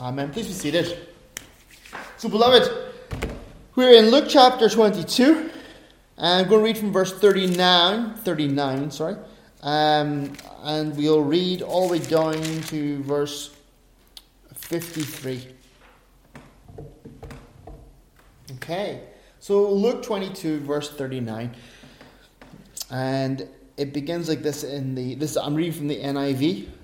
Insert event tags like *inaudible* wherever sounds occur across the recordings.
Amen. Please be seated. So, beloved, we're in Luke chapter 22. And I'm going to read from verse 39, 39 sorry. Um, and we'll read all the way down to verse 53. Okay. So, Luke 22, verse 39. And it begins like this in the this I'm reading from the NIV.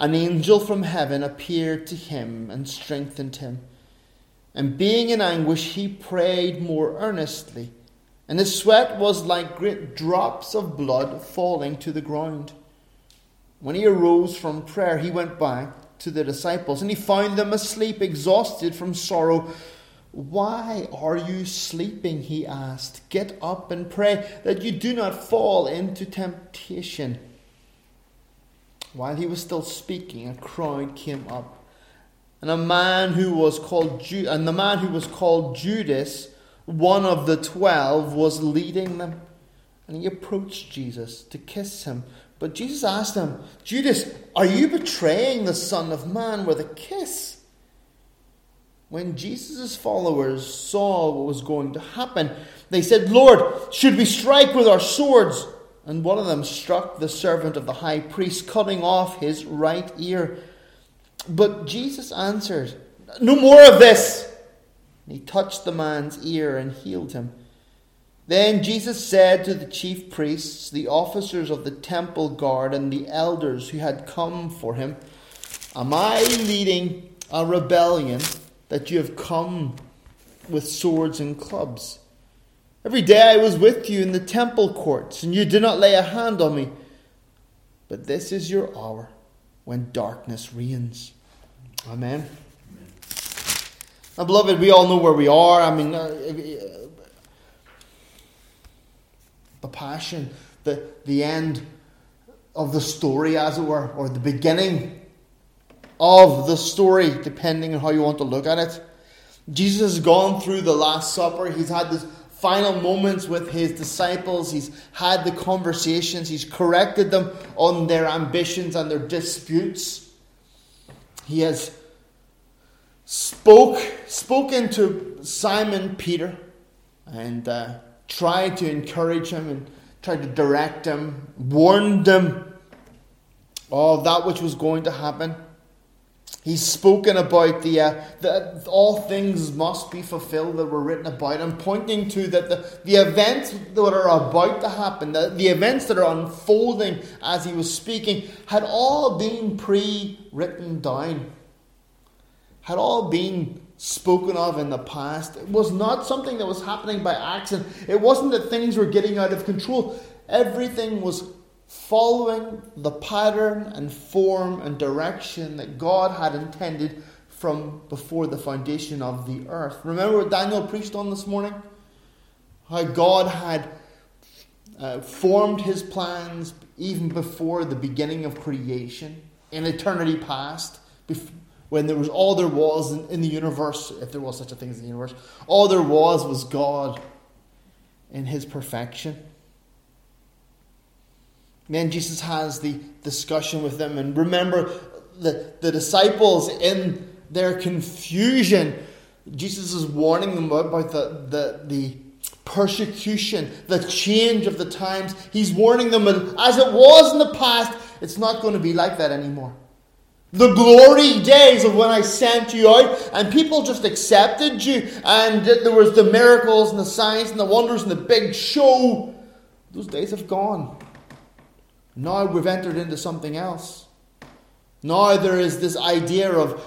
An angel from heaven appeared to him and strengthened him. And being in anguish, he prayed more earnestly, and his sweat was like great drops of blood falling to the ground. When he arose from prayer, he went back to the disciples, and he found them asleep, exhausted from sorrow. Why are you sleeping? He asked. Get up and pray that you do not fall into temptation. While he was still speaking, a crowd came up, and a man who was called Ju- and the man who was called Judas, one of the twelve, was leading them. And he approached Jesus to kiss him. But Jesus asked him, Judas, are you betraying the Son of Man with a kiss? When Jesus' followers saw what was going to happen, they said, Lord, should we strike with our swords? And one of them struck the servant of the high priest, cutting off his right ear. But Jesus answered, No more of this. And he touched the man's ear and healed him. Then Jesus said to the chief priests, the officers of the temple guard, and the elders who had come for him, Am I leading a rebellion? that you have come with swords and clubs. Every day I was with you in the temple courts, and you did not lay a hand on me. But this is your hour when darkness reigns. Amen. Now, beloved, we all know where we are. I mean, uh, uh, the passion, the, the end of the story, as it were, or the beginning of the story, depending on how you want to look at it. Jesus has gone through the Last Supper. He's had these final moments with his disciples. He's had the conversations. He's corrected them on their ambitions and their disputes. He has spoke spoken to Simon Peter and uh, tried to encourage him and tried to direct him, warned him of that which was going to happen. He's spoken about the, uh, the all things must be fulfilled that were written about him, pointing to that the, the events that are about to happen, the, the events that are unfolding as he was speaking, had all been pre-written down, had all been spoken of in the past. It was not something that was happening by accident. It wasn't that things were getting out of control. Everything was following the pattern and form and direction that God had intended from before the foundation of the earth. Remember what Daniel preached on this morning? How God had uh, formed his plans even before the beginning of creation, in eternity past, when there was all there was in, in the universe, if there was such a thing as the universe, all there was was God in his perfection. Then Jesus has the discussion with them. And remember, the, the disciples, in their confusion, Jesus is warning them about the, the, the persecution, the change of the times. He's warning them, as it was in the past, it's not going to be like that anymore. The glory days of when I sent you out and people just accepted you and there was the miracles and the signs and the wonders and the big show, those days have gone. Now we've entered into something else. Now there is this idea of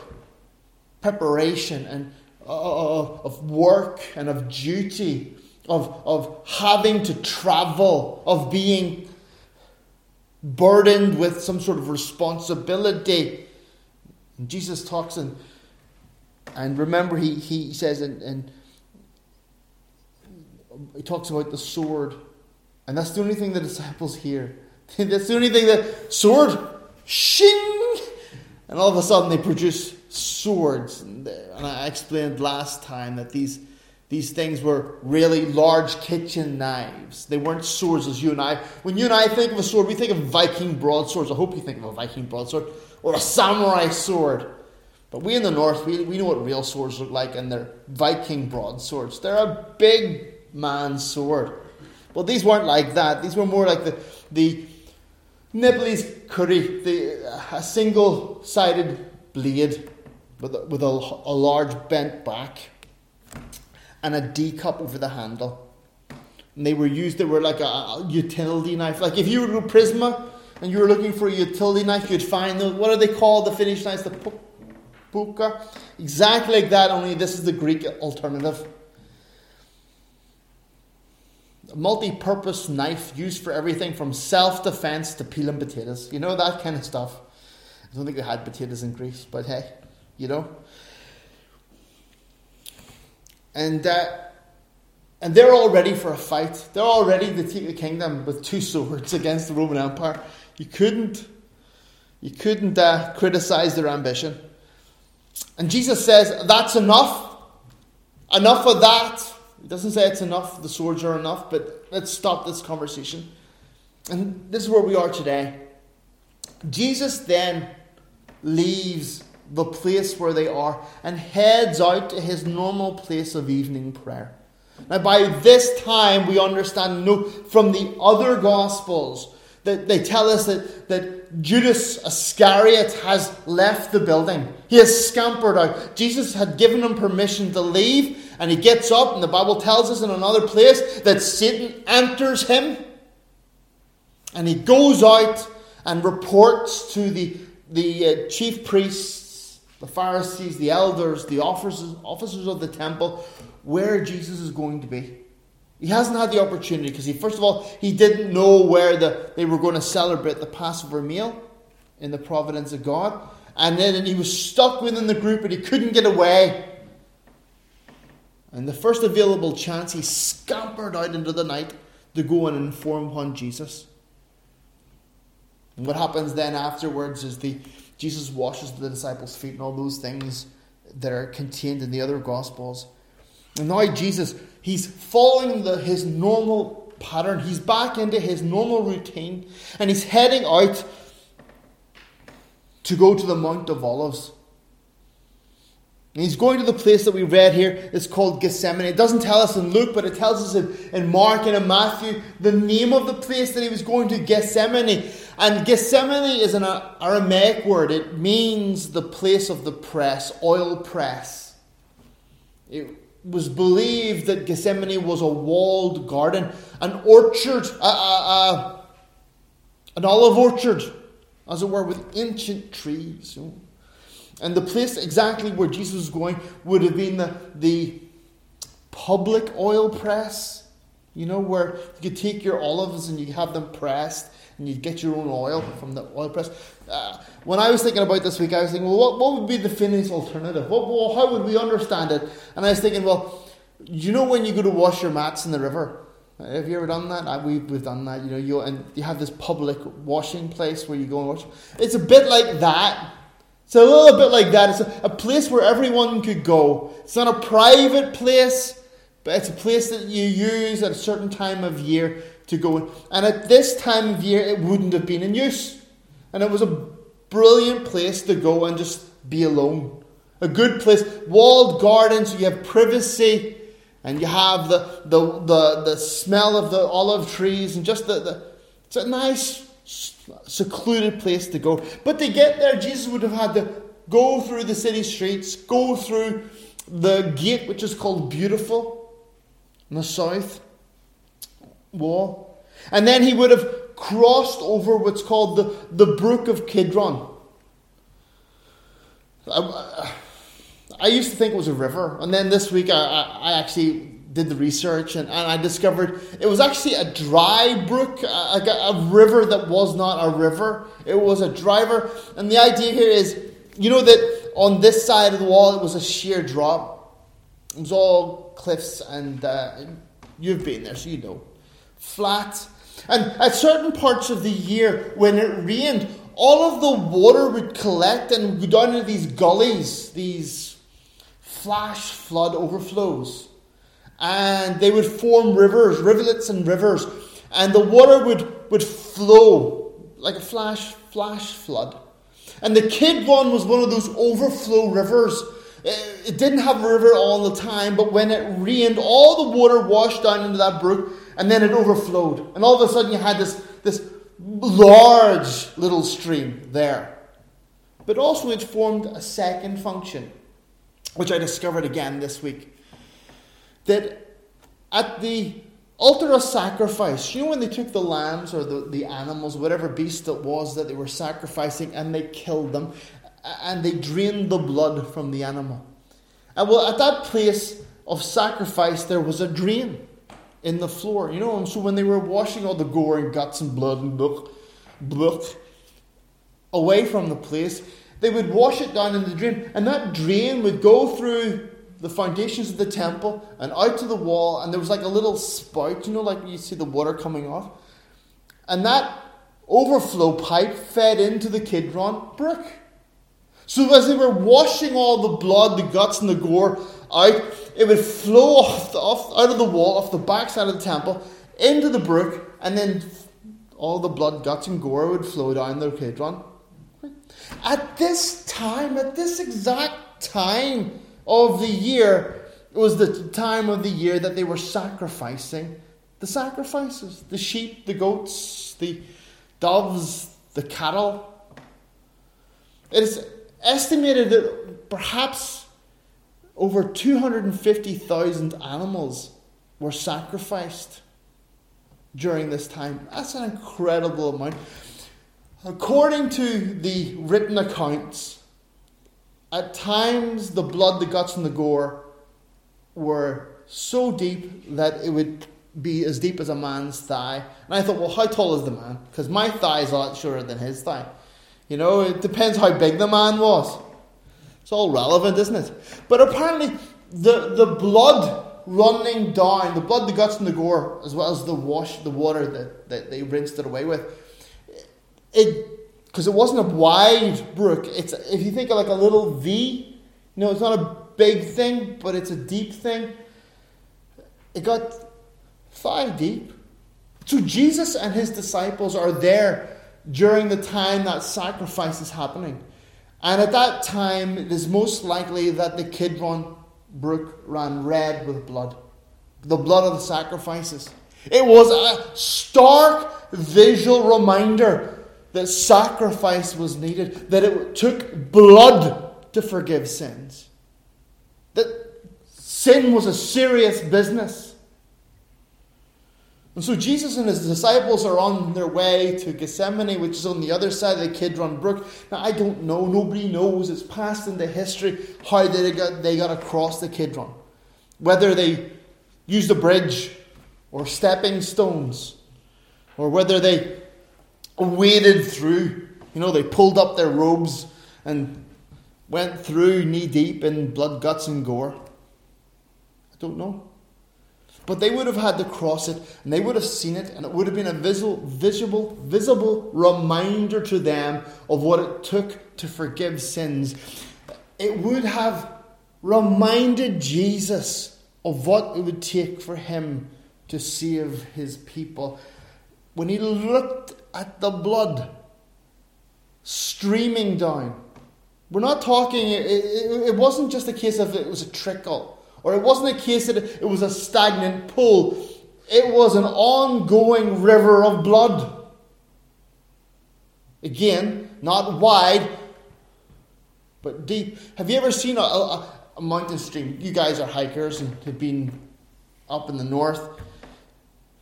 preparation and uh, uh, uh, of work and of duty, of, of having to travel, of being burdened with some sort of responsibility. And Jesus talks in And remember, he, he says, and, and he talks about the sword. And that's the only thing the disciples hear. *laughs* that's the only thing that, sword, shing! And all of a sudden they produce swords. And, I explained last time that these, these things were really large kitchen knives. They weren't swords as you and I. When you and I think of a sword, we think of Viking broadswords. I hope you think of a Viking broadsword or a samurai sword. But we in the north, we, we know what real swords look like, and they're Viking broadswords. They're a big man's sword. Well, these weren't like that. These were more like the, the Nepalese kukri, the, a single sided blade with, a, with a, a large bent back and a D cup over the handle. And they were used, they were like a, a utility knife. Like if you were to Prisma and you were looking for a utility knife, you'd find those, what are they called, the Finnish knives? The puukko. Exactly like that, only this is the Greek alternative. A multi purpose knife used for everything from self defense to peeling potatoes. You know, that kind of stuff. I don't think they had potatoes in Greece, but hey, you know. And uh, and they're all ready for a fight. They're all ready to take the kingdom with two swords *laughs* against the Roman Empire. You couldn't, you couldn't uh, criticize their ambition. And Jesus says, "That's enough. Enough of that." He doesn't say it's enough. The swords are enough. But let's stop this conversation. And this is where we are today. Jesus then leaves the place where they are and heads out to his normal place of evening prayer. Now, by this time, we understand no, from the other Gospels that they tell us that, that Judas Iscariot has left the building. He has scampered out. Jesus had given him permission to leave, and he gets up, and the Bible tells us in another place that Satan enters him, and he goes out and reports to the, the uh, chief priests the Pharisees, the elders, the officers, officers of the temple, where Jesus is going to be. He hasn't had the opportunity because he, first of all, he didn't know where the, they were going to celebrate the Passover meal in the providence of God. And then he was stuck within the group and he couldn't get away. And the first available chance, he scampered out into the night to go and inform upon Jesus. And what happens then afterwards is the Jesus washes the disciples' feet and all those things that are contained in the other Gospels. And now Jesus, he's following the, his normal pattern. He's back into his normal routine and he's heading out to go to the Mount of Olives. And he's going to the place that we read here. It's called Gethsemane. It doesn't tell us in Luke, but it tells us in, in Mark and in Matthew the name of the place that he was going to, Gethsemane. And Gethsemane is an Aramaic word. It means the place of the press, oil press. It was believed that Gethsemane was a walled garden, an orchard, a, a, a, an olive orchard, as it were, with ancient trees. And the place exactly where Jesus was going would have been the, the public oil press, you know, where you could take your olives and you have them pressed and you get your own oil from the oil press. Uh, when I was thinking about this week, I was thinking, well, what, what would be the Finnish alternative? What, well, how would we understand it? And I was thinking, well, you know when you go to wash your mats in the river? Have you ever done that? I, we've, we've done that. You know, you and you have this public washing place where you go and wash. It's a bit like that. It's a little bit like that. It's a, a place where everyone could go. It's not a private place, but it's a place that you use at a certain time of year to go in. And at this time of year, it wouldn't have been in use. And it was a brilliant place to go and just be alone. A good place. Walled gardens, so you have privacy, and you have the, the, the, the smell of the olive trees, and just the, the it's a nice, secluded place to go. But to get there, Jesus would have had to go through the city streets, go through the gate, which is called Beautiful, in the south wall. And then he would have crossed over what's called the, the Brook of Kidron. I, I, used to think it was a river, and then this week I, I, actually did the research and, and, I discovered it was actually a dry brook, a, a, river that was not a river. It was a driver. And the idea here is, you know, that on this side of the wall, it was a sheer drop. It was all cliffs, and uh, you've been there, so you know. Flat. And at certain parts of the year, when it rained, all of the water would collect and go down into these gullies, these flash flood overflows. And they would form rivers, rivulets and rivers. And the water would, would flow like a flash, flash flood. And the Kidron was one of those overflow rivers. It didn't have a river all the time, but when it rained, all the water washed down into that brook and then it overflowed. And all of a sudden you had this, this large little stream there. But also it formed a second function, which I discovered again this week. That at the altar of sacrifice, you know when they took the lambs or the, the animals, whatever beast it was that they were sacrificing, and they killed them, and they drained the blood from the animal. And well, at that place of sacrifice, there was a drain in the floor. You know, and so when they were washing all the gore and guts and blood and look, look away from the place, they would wash it down in the drain, and that drain would go through the foundations of the temple and out to the wall, and there was like a little spout, you know, like you see the water coming off. And that overflow pipe fed into the Kidron brook. So as they were washing all the blood, the guts, and the gore out, it would flow off, the, off out of the wall, off the backside of the temple, into the brook, and then all the blood, guts, and gore would flow down the Kidron. At this time, at this exact time of the year, it was the time of the year that they were sacrificing the sacrifices the sheep, the goats, the doves, the cattle. It is estimated that perhaps over 250,000 animals were sacrificed during this time. That's an incredible amount. According to the written accounts, at times the blood, the guts, and the gore were so deep that it would be as deep as a man's thigh. And I thought, well, how tall is the man? Because my thigh is a lot shorter than his thigh. You know, it depends how big the man was. It's all relevant, isn't it? But apparently, the, the blood running down, the blood, the guts, and the gore, as well as the wash, the water that, that they rinsed it away with, it because it wasn't a wide brook. It's if you think of like a little V, you know, it's not a big thing, but it's a deep thing. It got five deep. So Jesus and his disciples are there during the time that sacrifice is happening. And at that time, it is most likely that the Kidron brook ran red with blood the blood of the sacrifices. It was a stark visual reminder that sacrifice was needed, that it took blood to forgive sins, that sin was a serious business. And so Jesus and his disciples are on their way to Gethsemane, which is on the other side of the Kidron Brook. Now, I don't know, nobody knows, it's passed into history how they got, they got across the Kidron. Whether they used a bridge or stepping stones, or whether they waded through. You know, they pulled up their robes and went through knee deep in blood, guts, and gore. I don't know. But they would have had to cross it, and they would have seen it, and it would have been a visible, visible, visible reminder to them of what it took to forgive sins. It would have reminded Jesus of what it would take for him to save his people. When he looked at the blood streaming down, we're not talking, it, it, it wasn't just a case of it was a trickle or it wasn't a case that it was a stagnant pool, it was an ongoing river of blood. Again, not wide, but deep. Have you ever seen a, a, a mountain stream? You guys are hikers and have been up in the north.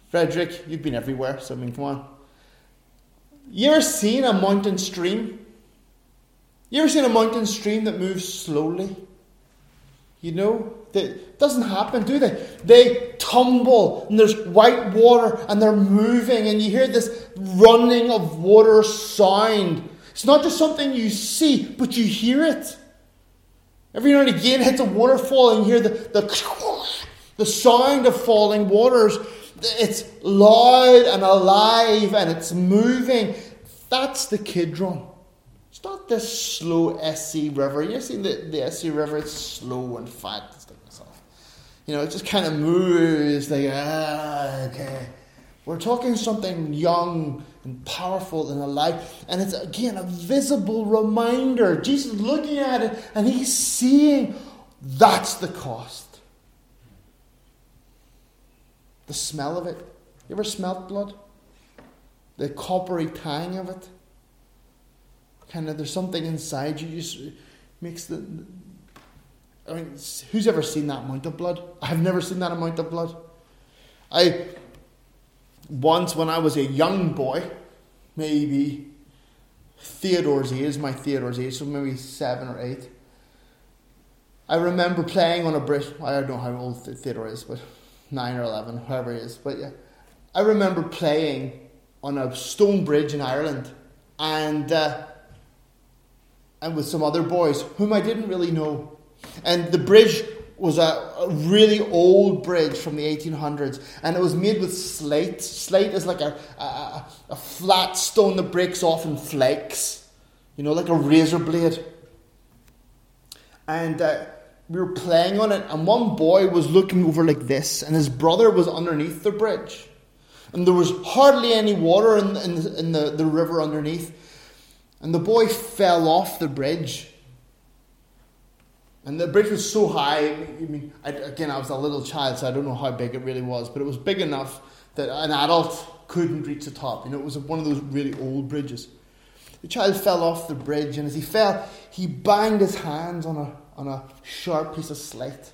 Frederick, you've been everywhere, so I mean, come on. You ever seen a mountain stream? You ever seen a mountain stream that moves slowly? You know, that doesn't happen, do they? They tumble and there's white water and they're moving and you hear this running of water sound. It's not just something you see, but you hear it. Every now and again, it hits a waterfall, and you hear the, the, *sniffs* the sound of falling waters. It's loud and alive, and it's moving. That's the Kidron. It's not this slow SC river. You've seen the, the SC river, it's slow and fat. You know, it just kind of moves like, ah, okay. We're talking something young and powerful and alive. And it's again a visible reminder. Jesus looking at it and he's seeing that's the cost. The smell of it. You ever smelt blood? The coppery tang of it. Kind of, there's something inside you just makes the. I mean, who's ever seen that amount of blood? I've never seen that amount of blood. I once when I was a young boy, maybe Theodore's age, my Theodore's age, so maybe seven or eight. I remember playing on a bridge. I don't know how old Theodore is, but nine or eleven, whoever he is. But yeah, I remember playing on a stone bridge in Ireland, and uh, and with some other boys whom I didn't really know, and the bridge was a, really old bridge from the 1800s, and it was made with slate. Slate is like a, a, a flat stone that breaks off in flakes, you know, like a razor blade. And uh, we were playing on it, and one boy was looking over like this, and his brother was underneath the bridge. And there was hardly any water in, in, in the, the river underneath. And the boy fell off the bridge and the bridge was so high. I mean, I, again, I was a little child, so I don't know how big it really was, but it was big enough that an adult couldn't reach the top. You know, it was one of those really old bridges. The child fell off the bridge, and as he fell, he banged his hands on a, on a sharp piece of slate,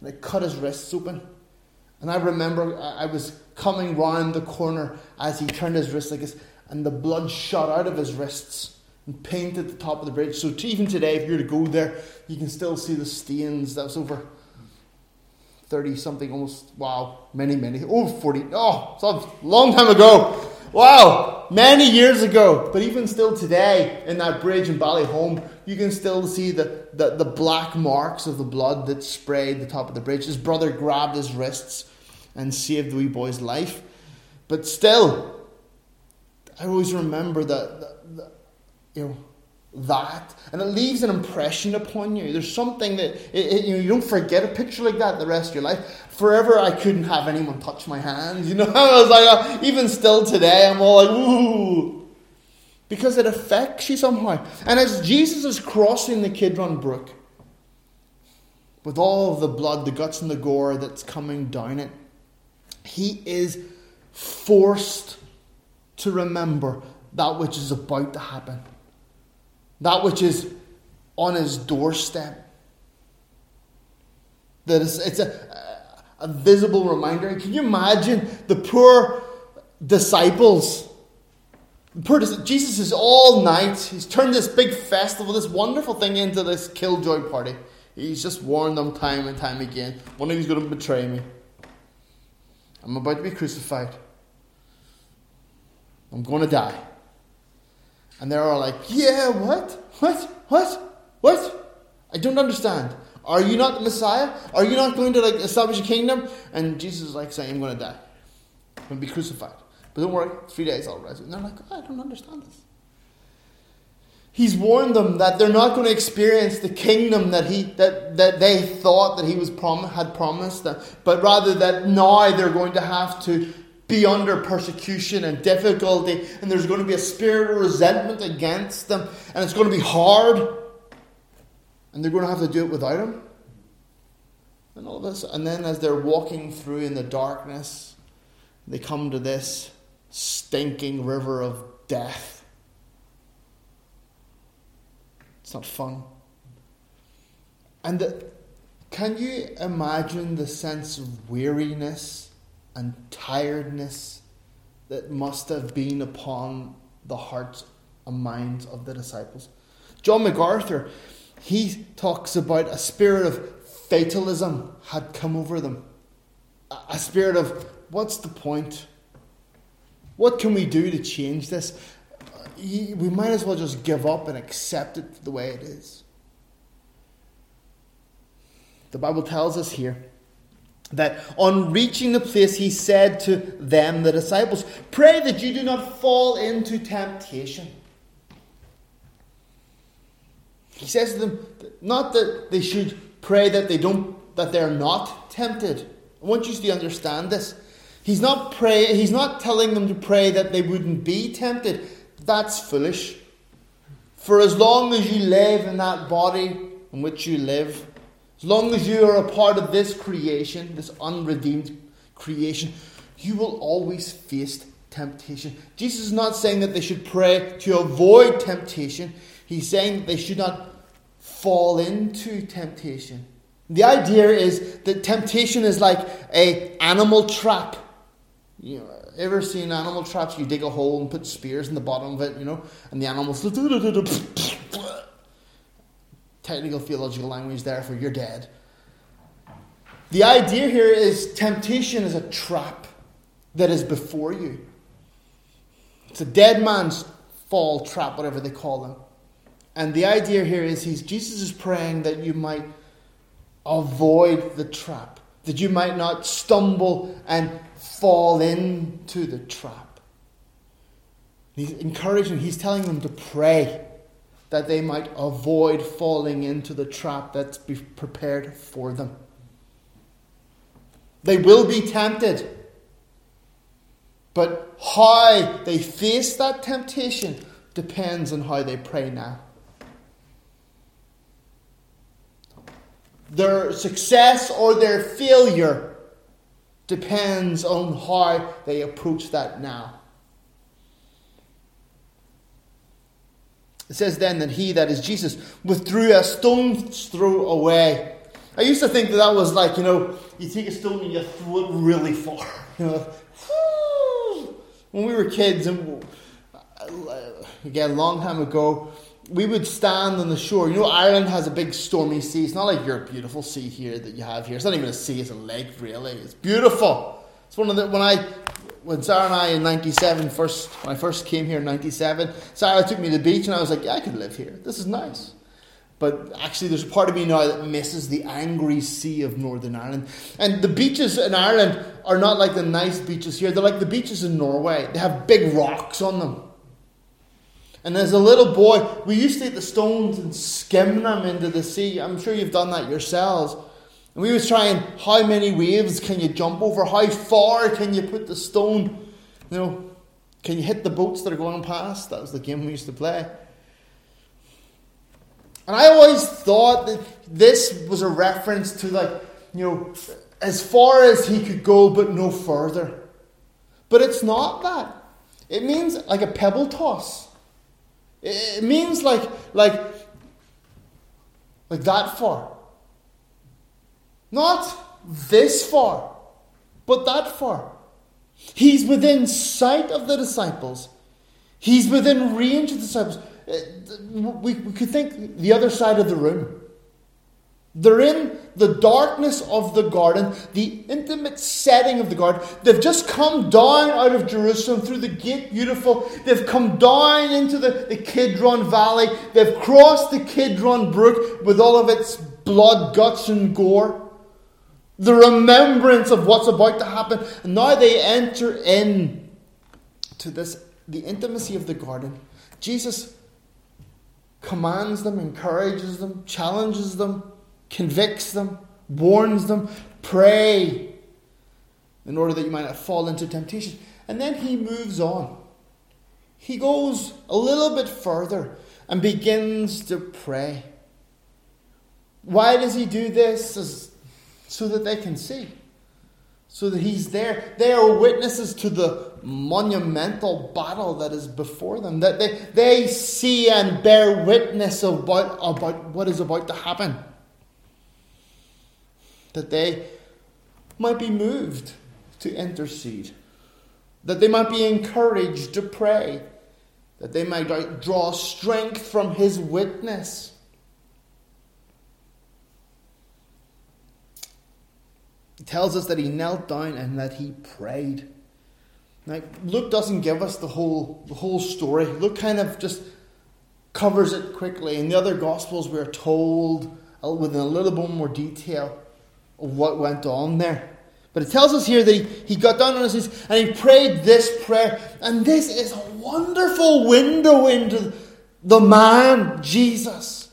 and it cut his wrists open. And I remember I was coming round the corner as he turned his wrist like this, and the blood shot out of his wrists and painted the top of the bridge. So even today, if you were to go there, you can still see the stains. That was over 30 something, almost, wow, many, many, oh, 40, oh, long time ago. Wow, many years ago. But even still today, in that bridge in Ballyholme, you can still see the, the, the black marks of the blood that sprayed the top of the bridge. His brother grabbed his wrists and saved the wee boy's life. But still, I always remember that you know, that, and it leaves an impression upon you. There's something that it, it, you, know, you don't forget a picture like that the rest of your life. Forever, I couldn't have anyone touch my hands. You know, *laughs* I was like, uh, even still today, I'm all like, ooh, because it affects you somehow. And as Jesus is crossing the Kidron Brook, with all of the blood, the guts, and the gore that's coming down it, he is forced to remember that which is about to happen that which is on his doorstep. That it's, it's a, a visible reminder. Can you imagine the poor disciples? Jesus is all night. He's turned this big festival, this wonderful thing, into this killjoy party. He's just warned them time and time again. One of you's going to betray me. I'm about to be crucified. I'm going to die. And they're all like, Yeah, what? What? What? What? I don't understand. Are you not the Messiah? Are you not going to like establish a kingdom? And Jesus is like saying, I'm going to die. I'm going to be crucified. But don't worry, three days I'll rise. And they're like, oh, I don't understand this. He's warned them that they're not going to experience the kingdom that he that, that they thought that he was prom- had promised them, but rather that now they're going to have to be under persecution and difficulty, and there's going to be a spirit of resentment against them, and it's going to be hard, and they're going to have to do it without him. And all of this, and then as they're walking through in the darkness, they come to this stinking river of death. It's not fun. And the, can you imagine the sense of weariness? And tiredness that must have been upon the hearts and minds of the disciples. John MacArthur, he talks about a spirit of fatalism had come over them. A spirit of, what's the point? What can we do to change this? We might as well just give up and accept it the way it is. the Bible tells us here that on reaching the place, he said to them, the disciples, Pray that you do not fall into temptation. He says to them, not that they should pray that they don't that they're not tempted. I want you to understand this. He's not pray he's not telling them to pray that they wouldn't be tempted. That's foolish. For as long as you live in that body in which you live, as long as you are a part of this creation, this unredeemed creation, you will always face temptation. Jesus is not saying that they should pray to avoid temptation. He's saying that they should not fall into temptation. The idea is that temptation is like a animal trap. You know, ever seen animal traps? You dig a hole and put spears in the bottom of it, you know, and the animals. Technical theological language there for you're dead. The idea here is temptation is a trap that is before you. It's a dead man's fall trap, whatever they call them. And the idea here is he's, Jesus is praying that you might avoid the trap, that you might not stumble and fall into the trap. He's encouraging, he's telling them to pray that they might avoid falling into the trap that's prepared for them. They will be tempted. But how they face that temptation depends on how they pray now. Their success or their failure depends on how they approach that now. It says then that he, that is Jesus, withdrew a stone's throw away. I used to think that that was like, you know, you take a stone and you throw it really far. *laughs* You know, when we were kids, and again, a long time ago, we would stand on the shore. You know, Ireland has a big stormy sea. It's not like your beautiful sea here that you have here. It's not even a sea; it's a lake, really. It's beautiful. It's one of the when I when Sarah and I in '97 first when I first came here in '97, Sarah took me to the beach, and I was like, yeah, I could live here. This is nice. But actually, there's a part of me now that misses the angry sea of Northern Ireland. And the beaches in Ireland are not like the nice beaches here. They're like the beaches in Norway. They have big rocks on them. And as a little boy, we used to take the stones and skim them into the sea. I'm sure you've done that yourselves. And we was trying how many waves can you jump over? How far can you put the stone? You know, can you hit the boats that are going past? That was the game we used to play. And I always thought that this was a reference to like, you know, as far as he could go but no further. But it's not that. It means like a pebble toss. It means like, like, like that far. Not this far, but that far. He's within sight of the disciples. He's within range of the disciples. Uh, we, we could think the other side of the room. They're in the darkness of the garden, the intimate setting of the garden. They've just come down out of Jerusalem through the gate, beautiful. They've come down into the, the Kidron Valley. They've crossed the Kidron Brook with all of its blood, guts, and gore. The remembrance of what's about to happen. And now they enter in to this the intimacy of the garden. Jesus commands them, encourages them, challenges them convicts them, warns them, pray in order that you might not fall into temptation. And then he moves on. He goes a little bit further and begins to pray. Why does he do this? So that they can see. So that he's there. They are witnesses to the monumental battle that is before them. That they, they see and bear witness about, about what is about to happen that they might be moved to intercede, that they might be encouraged to pray, that they might draw strength from his witness. Tells us that he knelt down and that he prayed. Now, Luke doesn't give us the whole, the whole story. Luke kind of just covers it quickly. In the other Gospels, we're told with a little bit more detail of what went on there. But it tells us here that he, he got down on his knees and he prayed this prayer. And this is a wonderful window into the man, Jesus.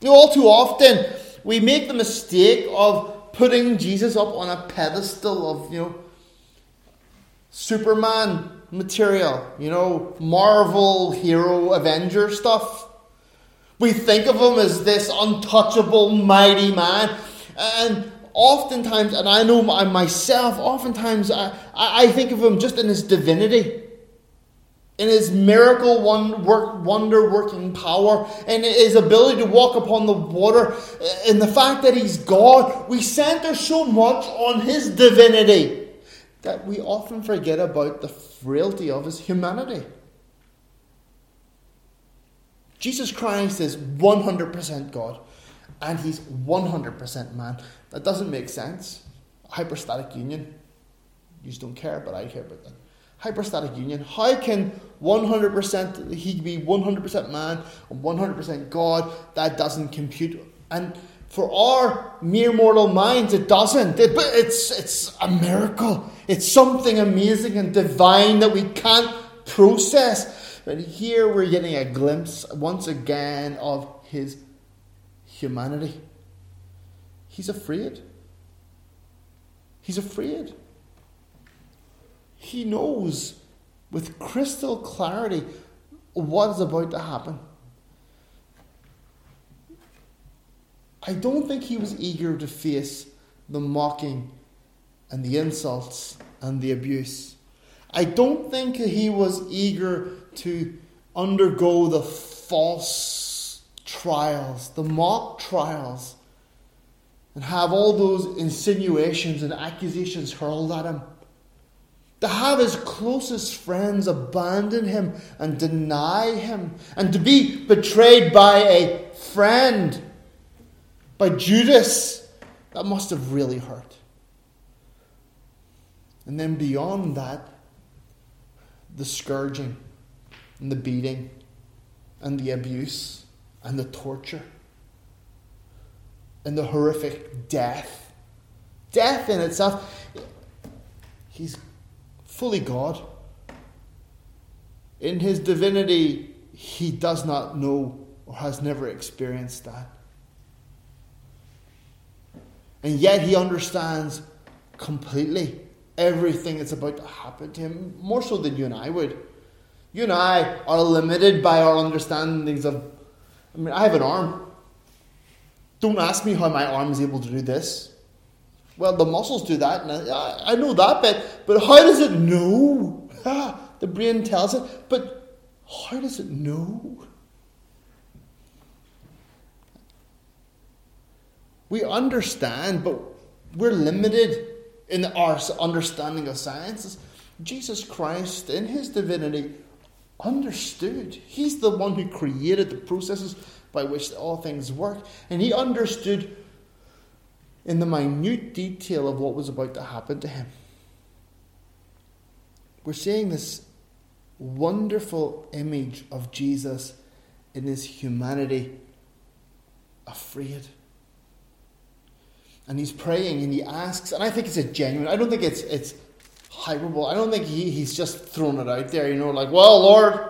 You know, all too often, we make the mistake of putting Jesus up on a pedestal of, you know, Superman material, you know, Marvel hero Avenger stuff. We think of him as this untouchable, mighty man. And oftentimes, and I know myself, oftentimes I, I think of him just in his divinity, in his miracle wonder working power, and his ability to walk upon the water, in the fact that he's God. We center so much on his divinity that we often forget about the frailty of his humanity. Jesus Christ is 100% God and he's 100% man. That doesn't make sense. Hypostatic union. You just don't care, but I care about that. Hypostatic union. How can 100% he be 100% man and 100% God? That doesn't compute. And for our mere mortal minds, it doesn't. It, but it's, it's a miracle. It's something amazing and divine that we can't process. But here we're getting a glimpse once again of his humanity. He's afraid. He's afraid. He knows with crystal clarity what is about to happen. I don't think he was eager to face the mocking and the insults and the abuse. I don't think he was eager to undergo the false trials, the mock trials, and have all those insinuations and accusations hurled at him. To have his closest friends abandon him and deny him, and to be betrayed by a friend by Judas, that must have really hurt. And then beyond that, the scourging and the beating and the abuse and the torture and the horrific death. Death in itself, he's fully God. In his divinity, he does not know or has never experienced that. And yet he understands completely everything that's about to happen to him, more so than you and I would. You and I are limited by our understandings of. I mean, I have an arm. Don't ask me how my arm is able to do this. Well, the muscles do that, and I, I know that bit, but how does it know? *laughs* Ah, the brain tells it, but how does it know? We understand, but we're limited in our understanding of sciences. Jesus Christ, in his divinity, understood. He's the one who created the processes by which all things work. And he understood in the minute detail of what was about to happen to him. We're seeing this wonderful image of Jesus in his humanity afraid and he's praying and he asks, and I think it's a genuine. I don't think it's it's hyperbole. I don't think he, he's just thrown it out there. You know, like, well, Lord,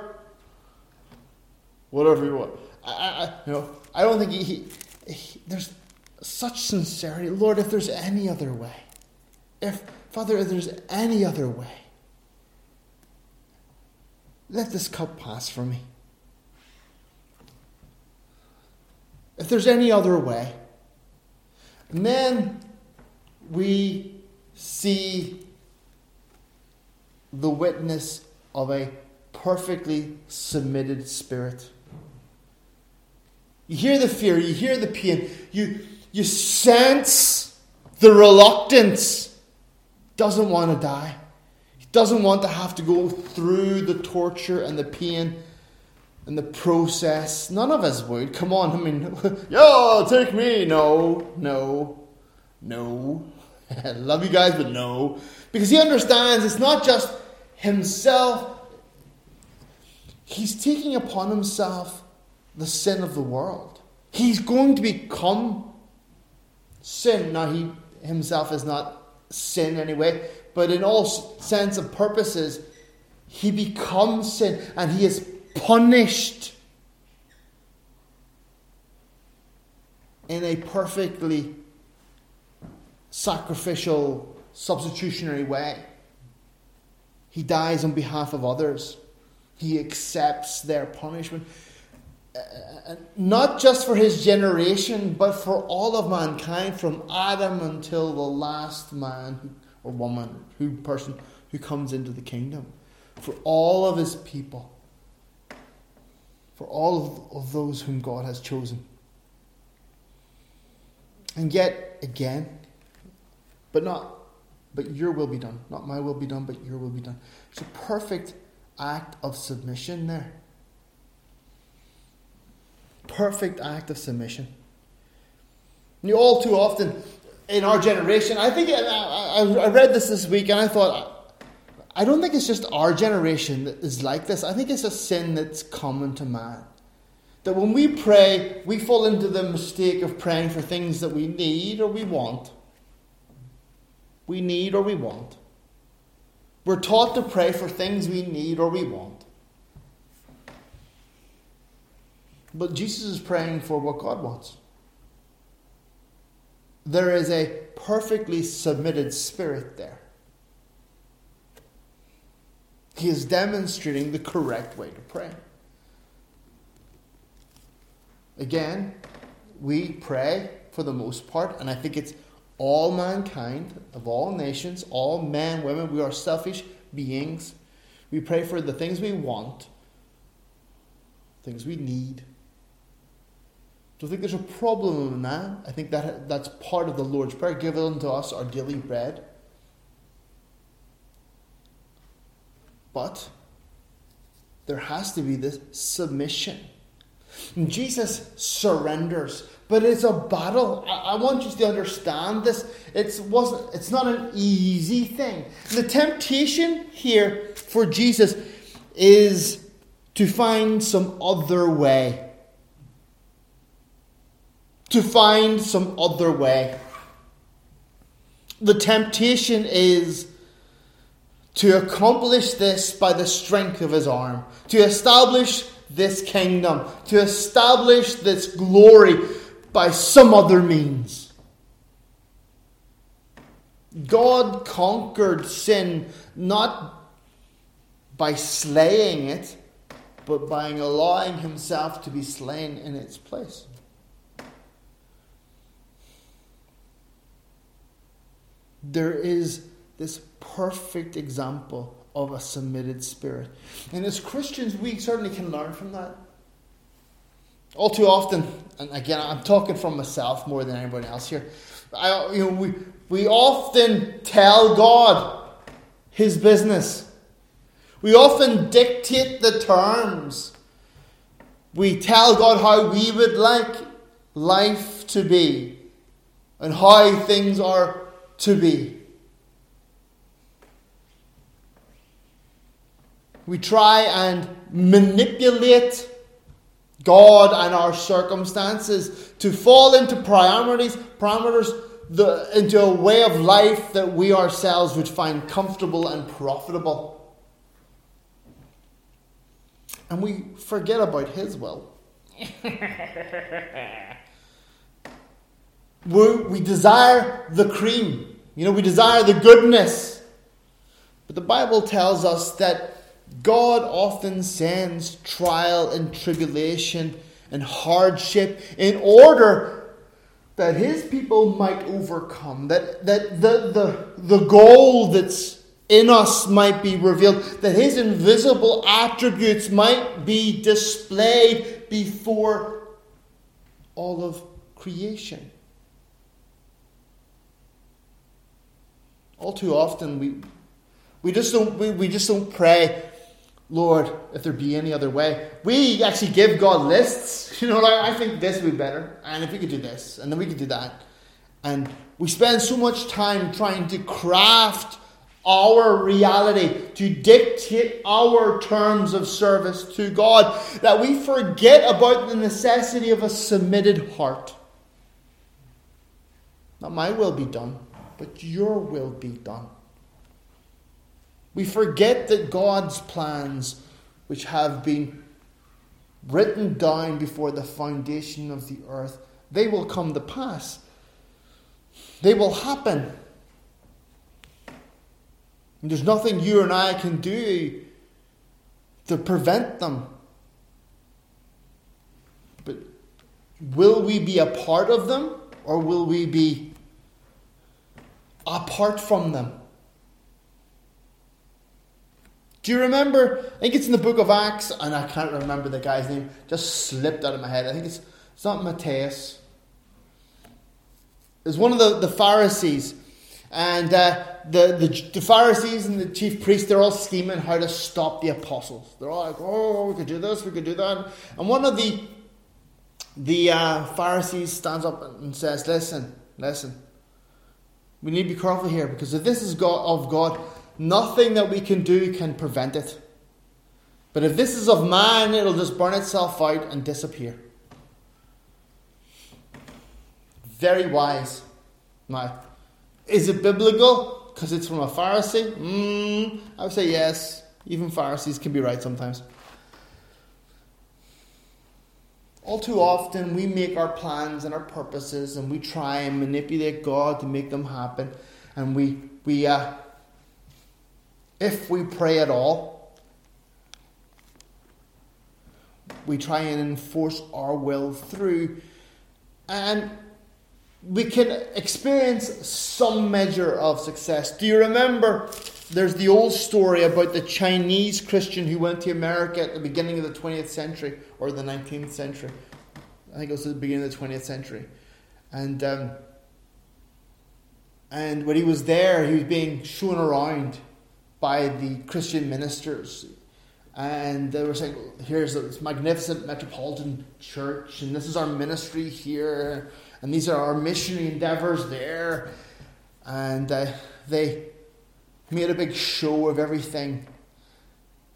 whatever you want. I, I you know, I don't think he, he, he there's such sincerity. Lord, if there's any other way, if Father, if there's any other way, let this cup pass from me. If there's any other way, and then we see the witness of a perfectly submitted spirit. You hear the fear, you hear the pain, you, you sense the reluctance. Doesn't want to die. He doesn't want to have to go through the torture and the pain and the process. None of us would. Come on, I mean, *laughs* yo, take me. No, no, no. I *laughs* love you guys, but no. Because he understands it's not just himself, he's taking upon himself the sin of the world. He's going to become sin. Now, he himself is not sin anyway, but in all sense of purposes, he becomes sin and he is punished in a perfectly sacrificial, substitutionary way. He dies on behalf of others. He accepts their punishment. Not just for his generation, but for all of mankind, from Adam until the last man or woman, who person who comes into the kingdom. For all of his people. For all of, of those whom God has chosen. And yet, again, but not, but your will be done. Not my will be done, but your will be done. It's a perfect act of submission there. Perfect act of submission. You all too often in our generation, I think I, I, I read this this week and I thought, I don't think it's just our generation that is like this. I think it's a sin that's common to man. That when we pray, we fall into the mistake of praying for things that we need or we want. We need or we want. We're taught to pray for things we need or we want. But Jesus is praying for what God wants. There is a perfectly submitted spirit there. He is demonstrating the correct way to pray. Again, we pray for the most part, and I think it's all mankind of all nations, all men, women, we are selfish beings. We pray for the things we want, things we need. Do you think there's a problem in that? I think that that's part of the Lord's Prayer. Give unto us our daily bread. But there has to be this submission. Jesus surrenders. But it's a battle. I, I want you to understand this. It's wasn't it's not an easy thing. The temptation here for Jesus is to find some other way. To find some other way. The temptation is to accomplish this by the strength of his arm, to establish this kingdom, to establish this glory by some other means. God conquered sin not by slaying it, but by allowing himself to be slain in its place. There is this perfect example of a submitted spirit. And as Christians, we certainly can learn from that. All too often, and again, I'm talking from myself more than anybody else here. I, you know, we, we often tell God His business. We often dictate the terms. We tell God how we would like life to be and how things are to be. we try and manipulate God and our circumstances to fall into priorities, parameters, the, into a way of life that we ourselves would find comfortable and profitable. And we forget about His will. *laughs* we, we desire the cream, you know, we desire the goodness. But the Bible tells us that God often sends trial and tribulation and hardship in order that his people might overcome, that, that the, the, the goal that's in us might be revealed, that his invisible attributes might be displayed before all of creation. All too often we we just don't we, we just don't pray Lord, if there be any other way. We actually give God lists. *laughs* You know, like, I think this would be better. And if we could do this, and then we could do that. And we spend so much time trying to craft our reality, to dictate our terms of service to God, that we forget about the necessity of a submitted heart. Not my will be done, but your will be done. We forget that God's plans, which have been written down before the foundation of the earth, they will come to pass. They will happen. And there's nothing you and I can do to prevent them. But will we be a part of them or will we be apart from them? Do you remember? I think it's in the book of Acts, and I can't remember the guy's name. Just slipped out of my head. I think it's it's not Matthias. It's one of the, the Pharisees. And uh, the, the, the, Pharisees and the chief priests, they're all scheming how to stop the apostles. They're all like, oh, we could do this, we could do that. And one of the, the uh, Pharisees stands up and says, listen, listen. We need to be careful here because if this is God, of God, nothing that we can do can prevent it. But if this is of man, it'll just burn itself out and disappear. Very wise. Now, is it biblical because it's from a Pharisee? Mm, I would say yes. Even Pharisees can be right sometimes. All too often, we make our plans and our purposes and we try and manipulate God to make them happen. And we, we uh, if we pray at all, we try and enforce our will through. And we can experience some measure of success. Do you remember? There's the old story about the Chinese Christian who went to America at the beginning of the 20th century or the 19th century. I think it was the beginning of the 20th century. And, um, and when he was there, he was being shown around by the Christian ministers. And they were saying, here's this magnificent metropolitan church, and this is our ministry here and these are our missionary endeavors there. And uh, they made a big show of everything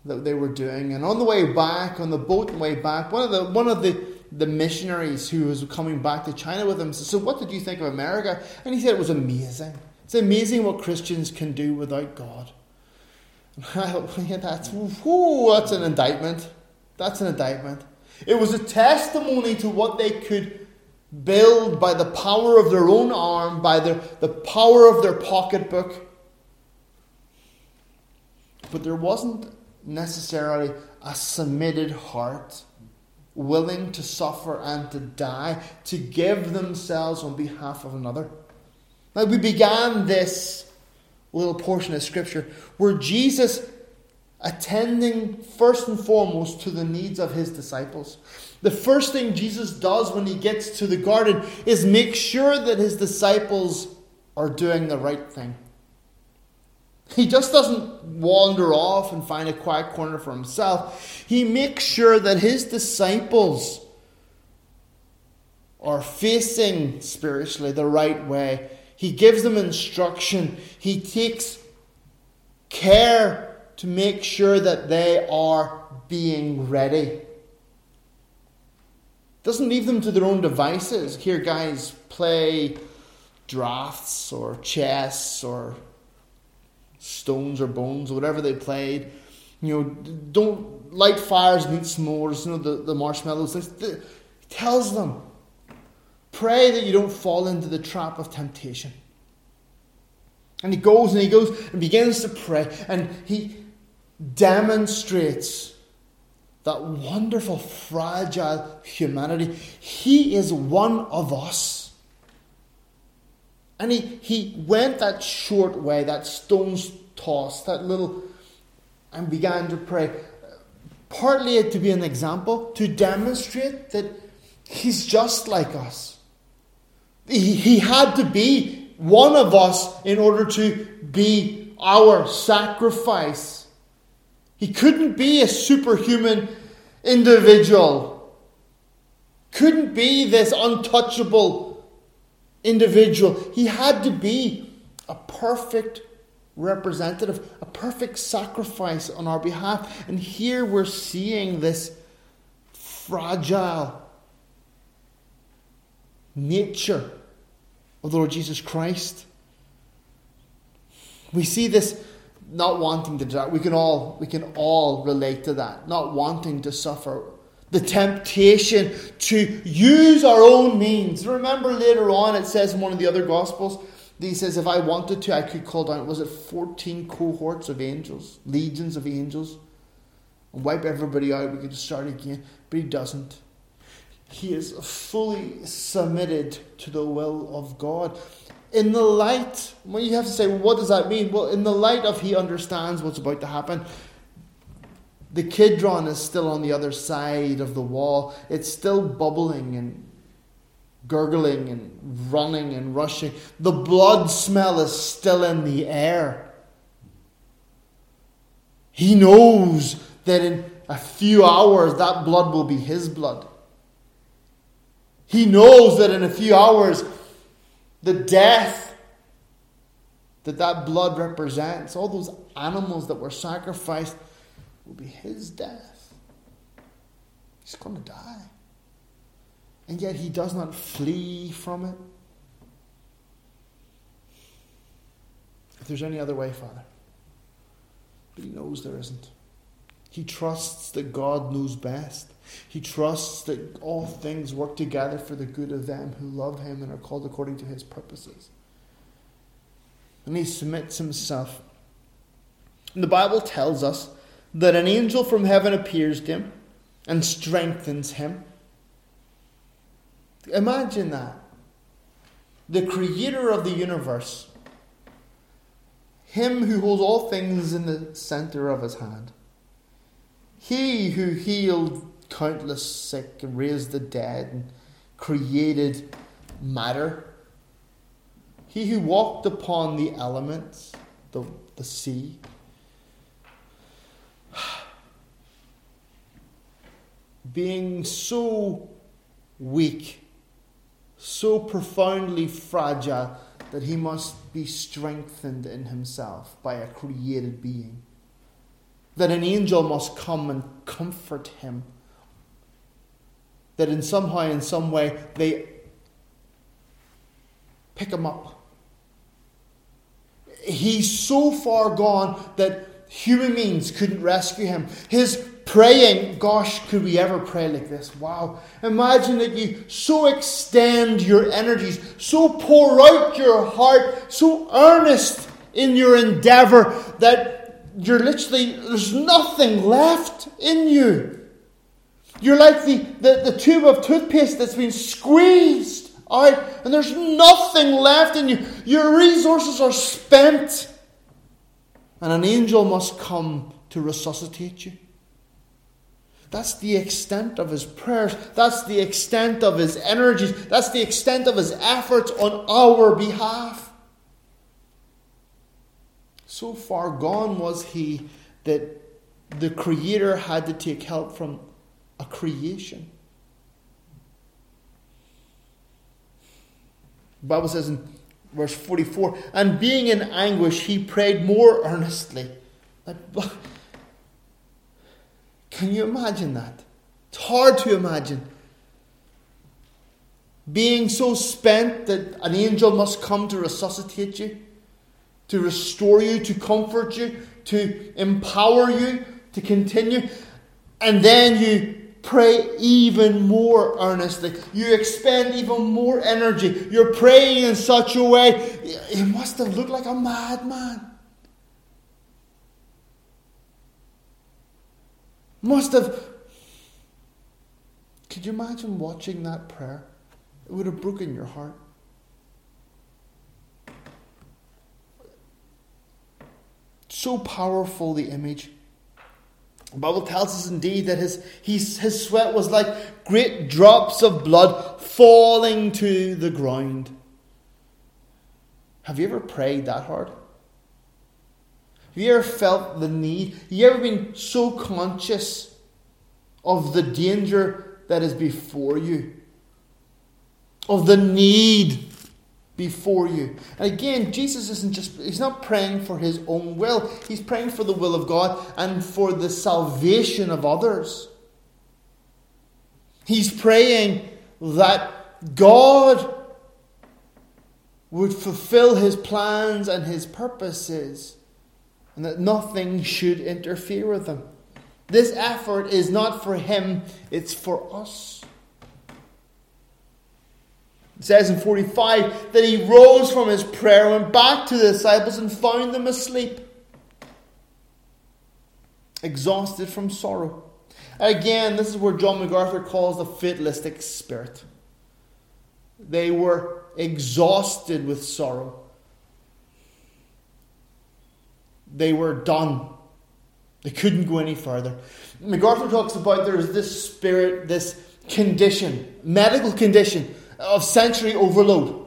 that they were doing. And on the way back, on the boat the way back, one of the one of the, the missionaries who was coming back to China with them said, So what did you think of America? And he said it was amazing. It's amazing what Christians can do without God. *laughs* And that's whoo, that's an indictment. That's an indictment. It was a testimony to what they could build by the power of their own arm, by the, the power of their pocketbook. But there wasn't necessarily a submitted heart willing to suffer and to die, to give themselves on behalf of another. Now, we began this little portion of Scripture where Jesus attending first and foremost to the needs of his disciples. The first thing Jesus does when he gets to the garden is make sure that his disciples are doing the right thing. He just doesn't wander off and find a quiet corner for himself. He makes sure that his disciples are facing spiritually the right way. He gives them instruction. He takes care to make sure that they are being ready. Doesn't leave them to their own devices. Here, guys play drafts or chess or stones or bones or whatever they played. You know, don't light fires and eat s'mores, you know, the, the marshmallows. He tells them, pray that you don't fall into the trap of temptation. And he goes and he goes and begins to pray and he demonstrates that wonderful, fragile humanity. He is one of us. And he, he went that short way, that stone's toss, that little, and began to pray. Partly to be an example, to demonstrate that he's just like us. He, he had to be one of us in order to be our sacrifice he couldn't be a superhuman individual. Couldn't be this untouchable individual. He had to be a perfect representative, a perfect sacrifice on our behalf. And here we're seeing this fragile nature of the Lord Jesus Christ. We see this not wanting to die. We can all we can all relate to that. Not wanting to suffer. The temptation to use our own means. Remember later on it says in one of the other gospels, he says, if I wanted to, I could call down, was it 14 cohorts of angels, legions of angels, and wipe everybody out. We could start again. But he doesn't. He is fully submitted to the will of God in the light, well, you have to say, well, what does that mean? Well, in the light of he understands what's about to happen, the Kidron is still on the other side of the wall. It's still bubbling and gurgling and running and rushing. The blood smell is still in the air. He knows that in a few hours that blood will be his blood. He knows that in a few hours the death that that blood represents, all those animals that were sacrificed, will be his death. He's going to die. And yet he does not flee from it. If there's any other way, Father, but he knows there isn't. He trusts that God knows best. He trusts that all things work together for the good of them who love him and are called according to his purposes. And he submits himself. And the Bible tells us that an angel from heaven appears to him and strengthens him. Imagine that. The creator of the universe, him who holds all things in the center of his hand, he who healed countless sick and raised the dead and created matter. He who walked upon the elements, the, the sea. Being so weak, so profoundly fragile that he must be strengthened in himself by a created being. That an angel must come and comfort him that in somehow, in some way, they pick him up. He's so far gone that human means couldn't rescue him. His praying, gosh, could we ever pray like this? Wow. Imagine that you so extend your energies, so pour out your heart, so earnest in your endeavor that you're literally, there's nothing left in you. You're like the, the, the tube of toothpaste that's been squeezed out, and there's nothing left in you. Your resources are spent. And an angel must come to resuscitate you. That's the extent of his prayers. That's the extent of his energies. That's the extent of his efforts on our behalf. So far gone was he that the Creator had to take help from a creation. The Bible says in verse 44 and being in anguish, he prayed more earnestly. *laughs* Can you imagine that? It's hard to imagine. Being so spent that an angel must come to resuscitate you, to restore you, to comfort you, to empower you to continue. And then you pray even more earnestly. You expend even more energy. You're praying in such a way, it must have looked like a madman. Must have. Could you imagine watching that prayer? It would have broken your heart. So powerful the image. The Bible tells us indeed that his, his, his sweat was like great drops of blood falling to the ground. Have you ever prayed that hard? Have you ever felt the need? Have you ever been so conscious of the danger that is before you? Of the need before you. And again, Jesus isn't just, he's not praying for his own will, he's praying for the will of God and for the salvation of others. He's praying that God would fulfill his plans and his purposes, and that nothing should interfere with them. This effort is not for him, it's for us. It says in 45 that he rose from his prayer, went back to the disciples, and found them asleep, exhausted from sorrow. Again, this is where John MacArthur calls the fatalistic spirit. They were exhausted with sorrow. They were done. They couldn't go any further. MacArthur talks about there's this spirit, this condition, medical condition of sensory overload.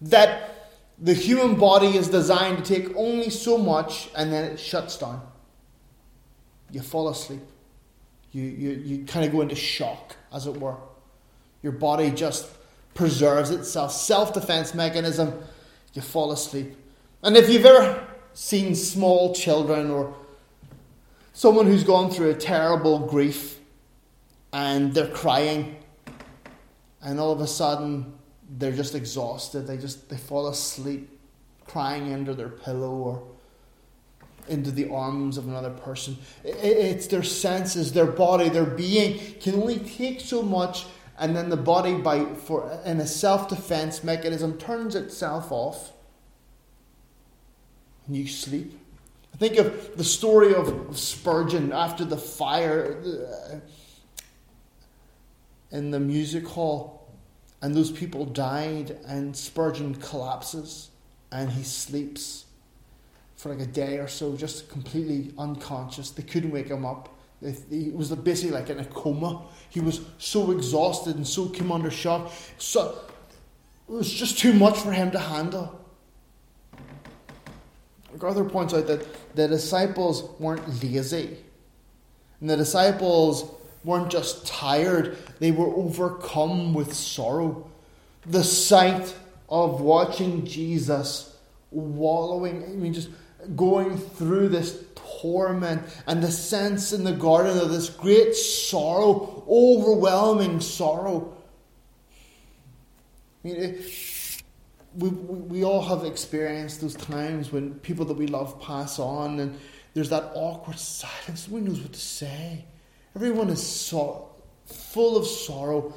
That the human body is designed to take only so much and then it shuts down. You fall asleep. You, you, you kind of go into shock, as it were. Your body just preserves itself. Self defense mechanism, you fall asleep. And if you've ever seen small children or someone who's gone through a terrible grief and they're crying and all of a sudden they're just exhausted they just they fall asleep crying under their pillow or into the arms of another person. It's their senses their body their being can only take so much and then the body by for in a self-defense mechanism turns itself off and you sleep I think of the story of Spurgeon after the fire uh, in the music hall, and those people died, and Spurgeon collapses and he sleeps for like a day or so, just completely unconscious. They couldn't wake him up. He was basically like in a coma. He was so exhausted and so came under shock. So it was just too much for him to handle. MacArthur points out that the disciples weren't lazy. And the disciples weren't just tired, they were overcome with sorrow. The sight of watching Jesus wallowing, I mean, just going through this torment and the sense in the garden of this great sorrow, overwhelming sorrow. I mean, it, we, we, all have experienced those times when people that we love pass on and there's that awkward silence. Nobody knows what to say. Everyone is so, full of sorrow,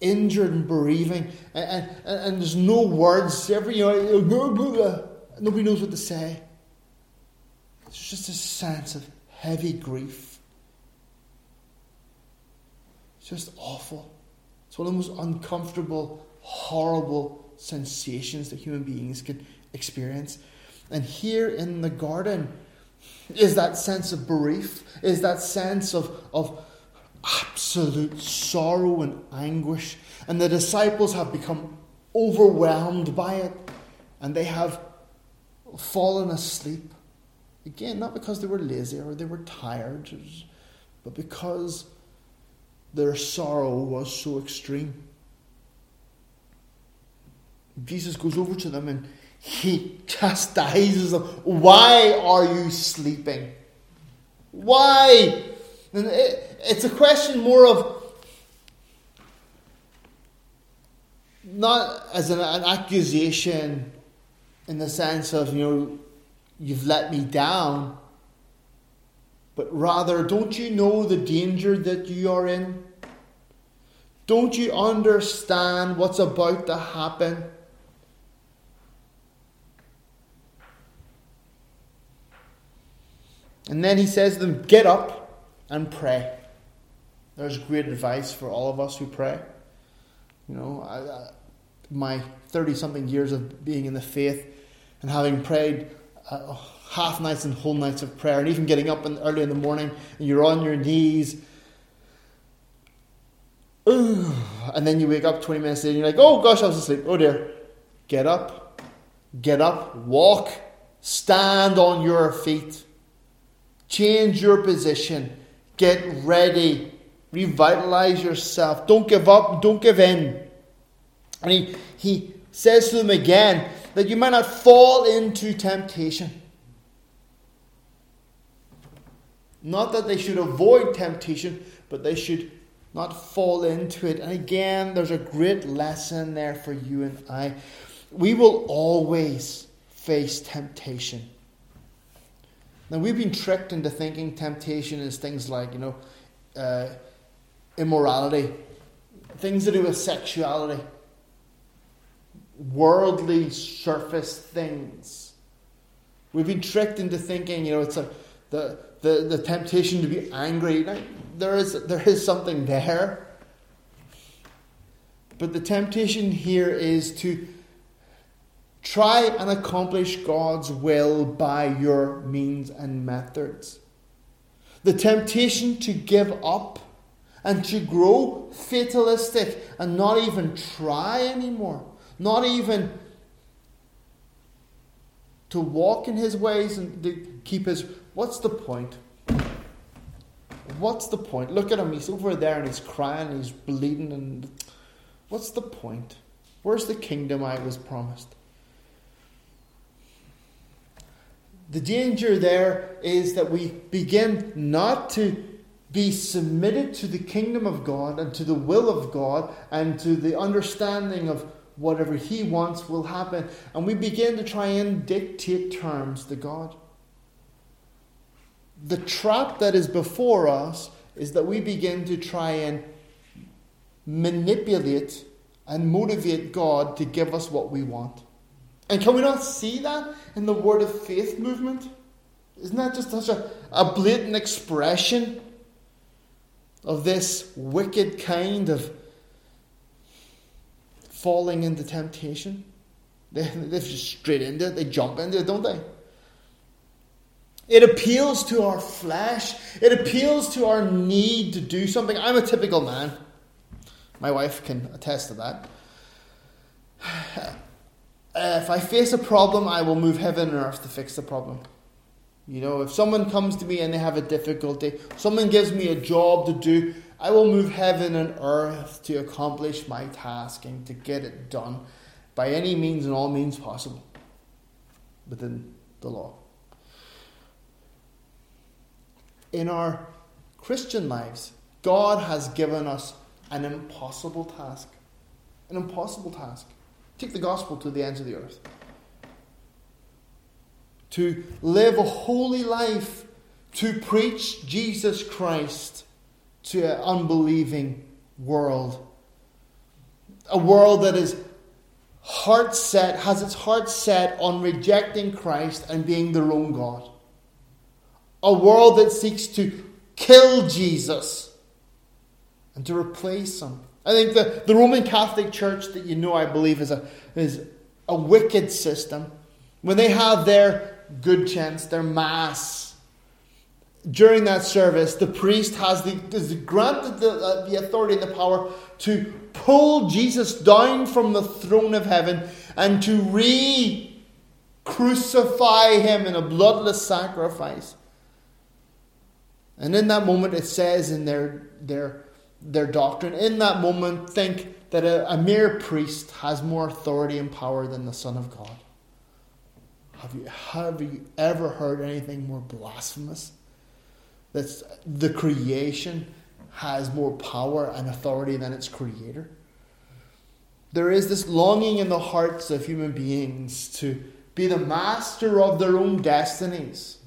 injured and bereaving, and, and, and there's no words. Every, you know, nobody knows what to say. It's just a sense of heavy grief. It's just awful. It's one of the most uncomfortable, horrible sensations that human beings can experience. And here in the garden is that sense of bereaf, is that sense of, of absolute sorrow and anguish. And the disciples have become overwhelmed by it and they have fallen asleep. Again, not because they were lazy or they were tired, but because their sorrow was so extreme. Jesus goes over to them and he chastises them. Why are you sleeping? Why? And it, it's a question more of not as an, an accusation in the sense of, you know, you've let me down, but rather, don't you know the danger that you are in? Don't you understand what's about to happen? And then he says to them, Get up and pray. There's great advice for all of us who pray. You know, I, I, my 30 something years of being in the faith and having prayed uh, half nights and whole nights of prayer, and even getting up in, early in the morning and you're on your knees. *sighs* and then you wake up 20 minutes later and you're like, oh gosh, I was asleep. Oh dear. Get up, get up, walk, stand on your feet. Change your position. Get ready. Revitalize yourself. Don't give up. Don't give in. And he, he says to them again that you might not fall into temptation. Not that they should avoid temptation, but they should not fall into it. And again, there's a great lesson there for you and I. We will always face temptation. Now, we've been tricked into thinking temptation is things like, you know, uh, immorality, things to do with sexuality, worldly surface things. We've been tricked into thinking, you know, it's a, the, the, the temptation to be angry. Now, there, is, there is something there. But the temptation here is to try and accomplish God's will by your means and methods. The temptation to give up and to grow fatalistic and not even try anymore, not even to walk in his ways and to keep his. What's the point? What's the point? Look at him, he's over there and he's crying, he's bleeding, and what's the point? Where's the kingdom I was promised? The danger there is that we begin not to be submitted to the kingdom of God and to the will of God and to the understanding of whatever He wants will happen. And we begin to try and dictate terms to God. The trap that is before us is that we begin to try and manipulate and motivate God to give us what we want. And can we not see that in the Word of Faith movement? Isn't that just such a, a blatant expression of this wicked kind of falling into temptation? They, they're just straight into it, they jump into it, don't they? It appeals to our flesh. It appeals to our need to do something. I'm a typical man. My wife can attest to that. *sighs* Uh, if I face a problem, I will move heaven and earth to fix the problem. You know, if someone comes to me and they have a difficulty, someone gives me a job to do, I will move heaven and earth to accomplish my task and to get it done by any means and all means possible within the law. In our Christian lives, God has given us an impossible task. An impossible task. Take the gospel to the ends of the earth. To live a holy life, to preach Jesus Christ to an unbelieving world. A world that is heart set, has its heart set on rejecting Christ and being their own God. A world that seeks to kill Jesus and to replace him I think the, the Roman Catholic Church that you know, I believe, is a, is a wicked system. When they have their good chance, their mass, during that service, the priest has the, is granted the, uh, the authority and the power to pull Jesus down from the throne of heaven and to re crucify him in a bloodless sacrifice. And in that moment, it says in their, their their doctrine, in that moment, think that a, a mere priest has more authority and power than the Son of God. Have you, have you ever heard anything more blasphemous? That the creation has more power and authority than its creator. There is this longing in the hearts of human beings to be the master of their own destinies,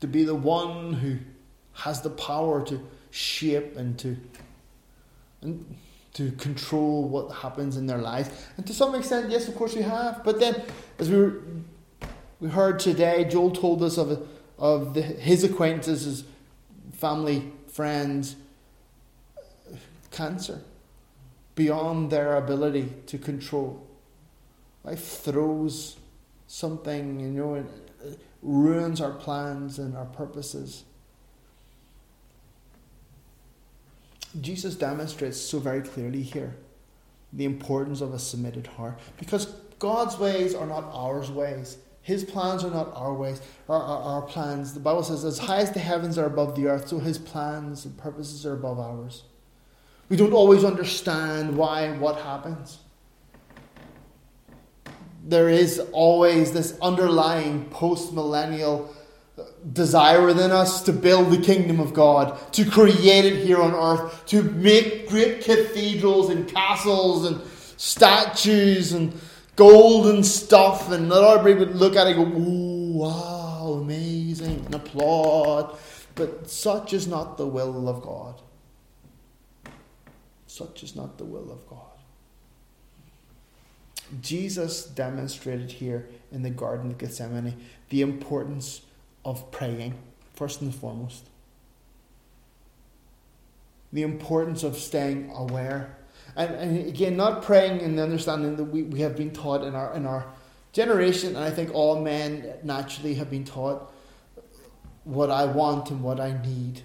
to be the one who has the power to shape and to and to control what happens in their lives. And to some extent, yes, of course we have. But then, as we were, we heard today, Joel told us of of the, his acquaintances, his family, friends, cancer beyond their ability to control. Life throws something, you know, it ruins our plans and our purposes. Jesus demonstrates so very clearly here the importance of a submitted heart because God's ways are not our ways. His plans are not our ways, our, our, our, plans. The Bible says, as high as the heavens are above the earth, so his plans and purposes are above ours. We don't always understand why what happens. There is always this underlying post millennial desire within us to build the kingdom of God, to create it here on earth, to make great cathedrals and castles and statues and golden stuff, and let everybody would look at it and go, Ooh, wow, amazing, and applaud. But such is not the will of God. Such is not the will of God. Jesus demonstrated here in the Garden of Gethsemane the importance of praying, first and foremost. The importance of staying aware. And, and again, not praying in the understanding that we, we have been taught in our, in our generation, and I think all men naturally have been taught what I want and what I need.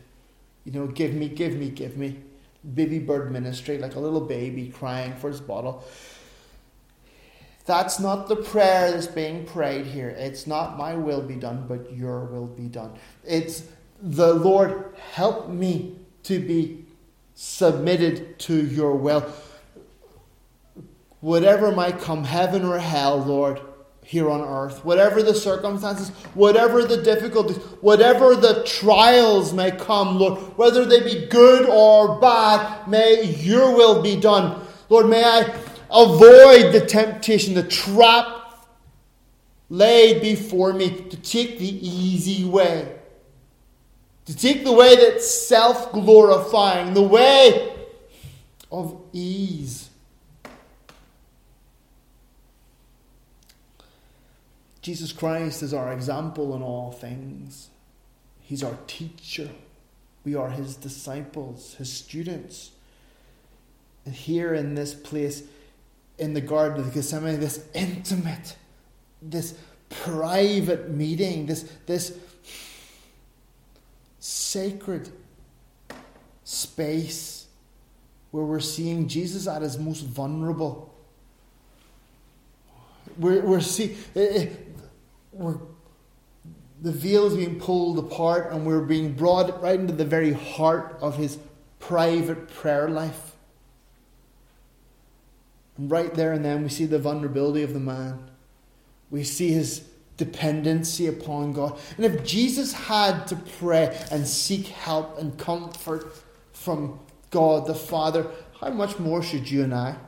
You know, give me, give me, give me. Baby bird ministry, like a little baby crying for his bottle. That's not the prayer that's being prayed here. It's not my will be done, but your will be done. It's the Lord, help me to be submitted to your will. Whatever might come, heaven or hell, Lord, here on earth, whatever the circumstances, whatever the difficulties, whatever the trials may come, Lord, whether they be good or bad, may your will be done. Lord, may I avoid the temptation, the trap laid before me to take the easy way. To take the way that's self glorifying, the way of ease. Jesus Christ is our example in all things. He's our teacher. We are his disciples, his students. And here in this place, in the Garden of Gethsemane, this intimate, this private meeting, this, this sacred space where we're seeing Jesus at his most vulnerable. We're, we're seeing, eh, eh, we're, the veil is being pulled apart and we're being brought right into the very heart of his private prayer life. Right there and then, we see the vulnerability of the man. We see his dependency upon God. And if Jesus had to pray and seek help and comfort from God the Father, how much more should you and I? *laughs*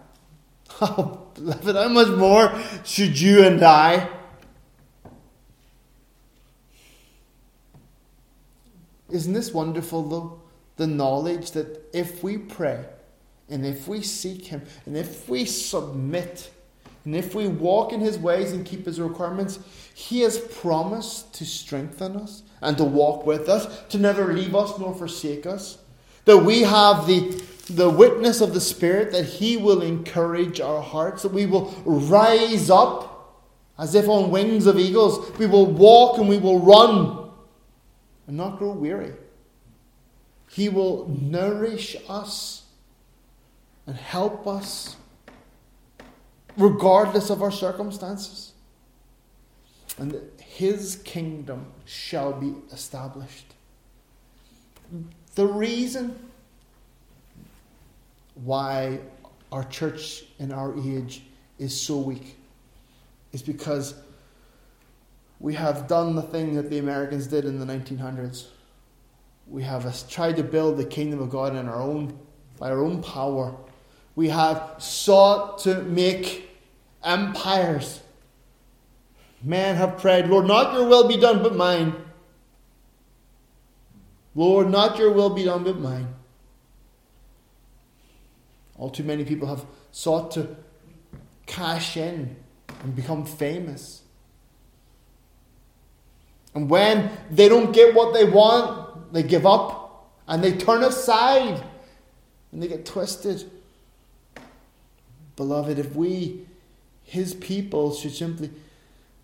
Oh, beloved, how much more should you and I? Isn't this wonderful, though? The knowledge that if we pray, and if we seek Him, and if we submit, and if we walk in His ways and keep His requirements, He has promised to strengthen us and to walk with us, to never leave us nor forsake us. That we have the, the witness of the Spirit, that He will encourage our hearts, that we will rise up as if on wings of eagles. We will walk and we will run and not grow weary. He will nourish us and help us regardless of our circumstances. And his kingdom shall be established. The reason why our church in our age is so weak is because we have done the thing that the Americans did in the 1900s. We have tried to build the kingdom of God in our own, by our own power we have sought to make empires. Men have prayed, Lord, not your will be done but mine. Lord, not your will be done but mine. All too many people have sought to cash in and become famous. And when they don't get what they want, they give up and they turn aside and they get twisted. Beloved, if we, His people, should simply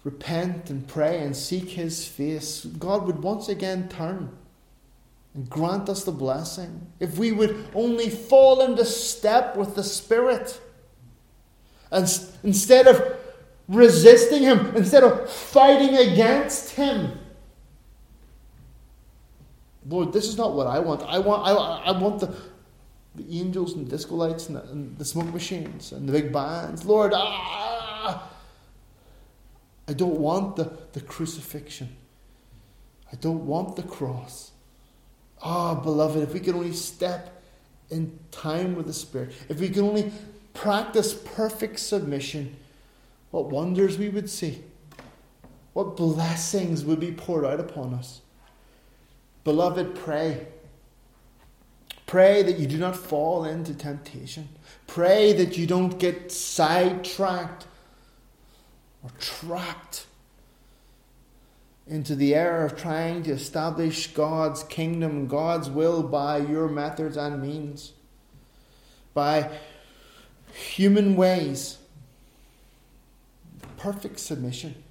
repent and pray and seek His face, God would once again turn and grant us the blessing. If we would only fall into step with the Spirit, and instead of resisting Him, instead of fighting against Him. Lord, this is not what I want. I want, I, I want the, the angels and the disco lights and the, and the smoke machines and the big bands. Lord, ah, I don't want the, the crucifixion. I don't want the cross. Ah, oh, beloved, if we could only step in time with the Spirit, if we could only practice perfect submission, what wonders we would see. What blessings would be poured out upon us. Beloved, pray. Pray that you do not fall into temptation. Pray that you don't get sidetracked or trapped into the error of trying to establish God's kingdom, God's will by your methods and means, by human ways. Perfect submission.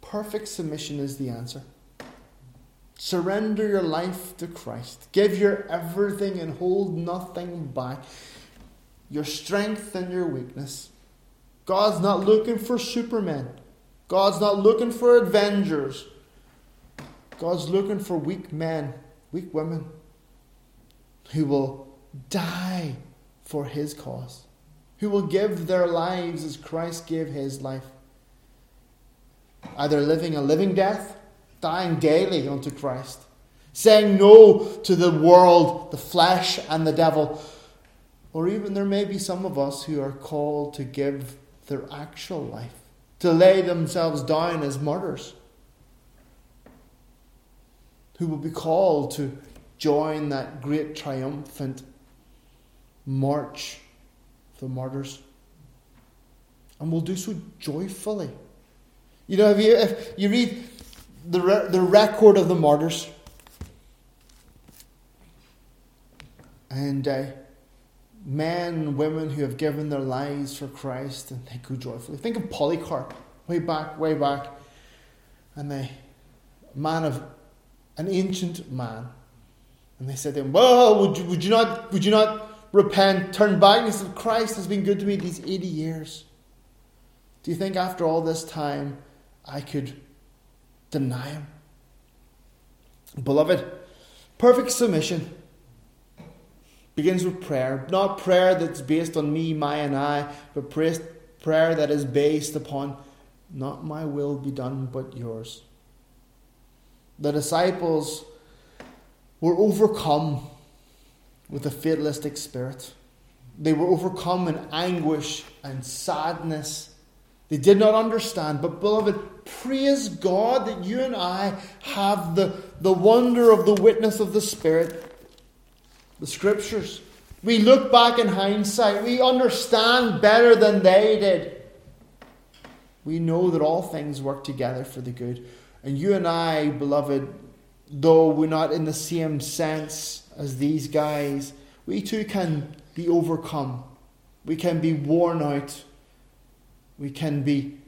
Perfect submission is the answer. Surrender your life to Christ. Give your everything and hold nothing back. Your strength and your weakness. God's not looking for supermen. God's not looking for avengers. God's looking for weak men, weak women who will die for his cause, who will give their lives as Christ gave his life either living a living death, dying daily unto Christ, saying no to the world, the flesh, and the devil. Or even there may be some of us who are called to give their actual life, to lay themselves down as martyrs, who will be called to join that great triumphant march of the martyrs. And will do so joyfully you know, if you, if you read the, re- the record of the martyrs, and uh, men and women who have given their lives for Christ and they go joyfully. Think of Polycarp, way back, way back, and the man of an ancient man, and they said to him, "Well, would you, would you not would you not repent, turn back?" And he said, "Christ has been good to me these eighty years. Do you think after all this time?" I could deny him. Beloved, perfect submission begins with prayer. Not prayer that's based on me, my, and I, but prayer that is based upon not my will be done, but yours. The disciples were overcome with a fatalistic spirit. They were overcome in anguish and sadness they did not understand. But, beloved, praise God that you and I have the, the wonder of the witness of the Spirit, the Scriptures. We look back in hindsight, we understand better than they did. We know that all things work together for the good. And you and I, beloved, though we're not in the same sense as these guys, we too can be overcome. We can be worn out we can be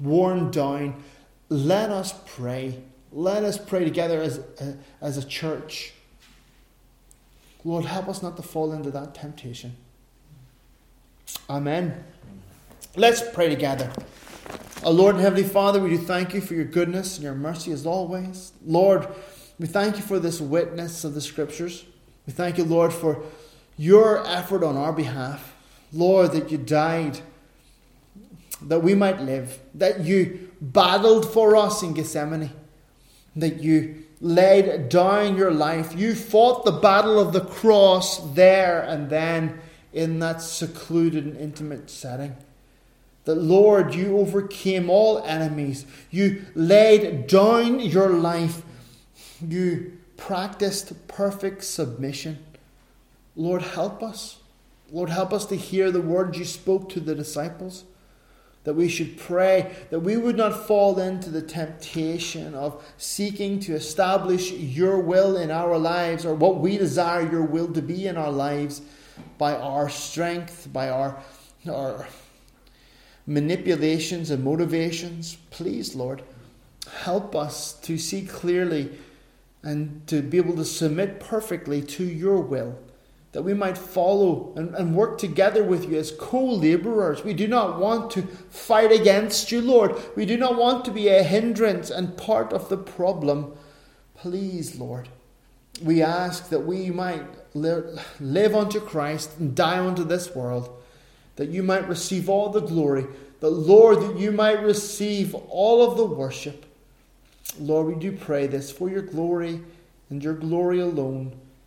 worn down. Let us pray. Let us pray together as a, as a church. Lord, help us not to fall into that temptation. Amen. Let's pray together. Our Lord and Heavenly Father, we do thank you for your goodness and your mercy as always. Lord, we thank you for this witness of the Scriptures. We thank you, Lord, for your effort on our behalf. Lord, that you died that we might live, that you battled for us in Gethsemane, that you laid down your life. You fought the battle of the cross there and then in that secluded and intimate setting. That, Lord, you overcame all enemies. You laid down your life. You practiced perfect submission. Lord, help us. Lord, help us to hear the words you spoke to the disciples that we should pray that we would not fall into the temptation of seeking to establish your will in our lives or what we desire your will to be in our lives by our strength, by our, our manipulations and motivations. Please, Lord, help us to see clearly and to be able to submit perfectly to your will that we might follow and, and work together with you as co laborers. We do not want to fight against you, Lord. We do not want to be a hindrance and part of the problem. Please, Lord, we ask that we might live, unto Christ and die unto this world, that you might receive all the glory, that, Lord, that you might receive all of the worship. Lord, we do pray this for your glory and your glory alone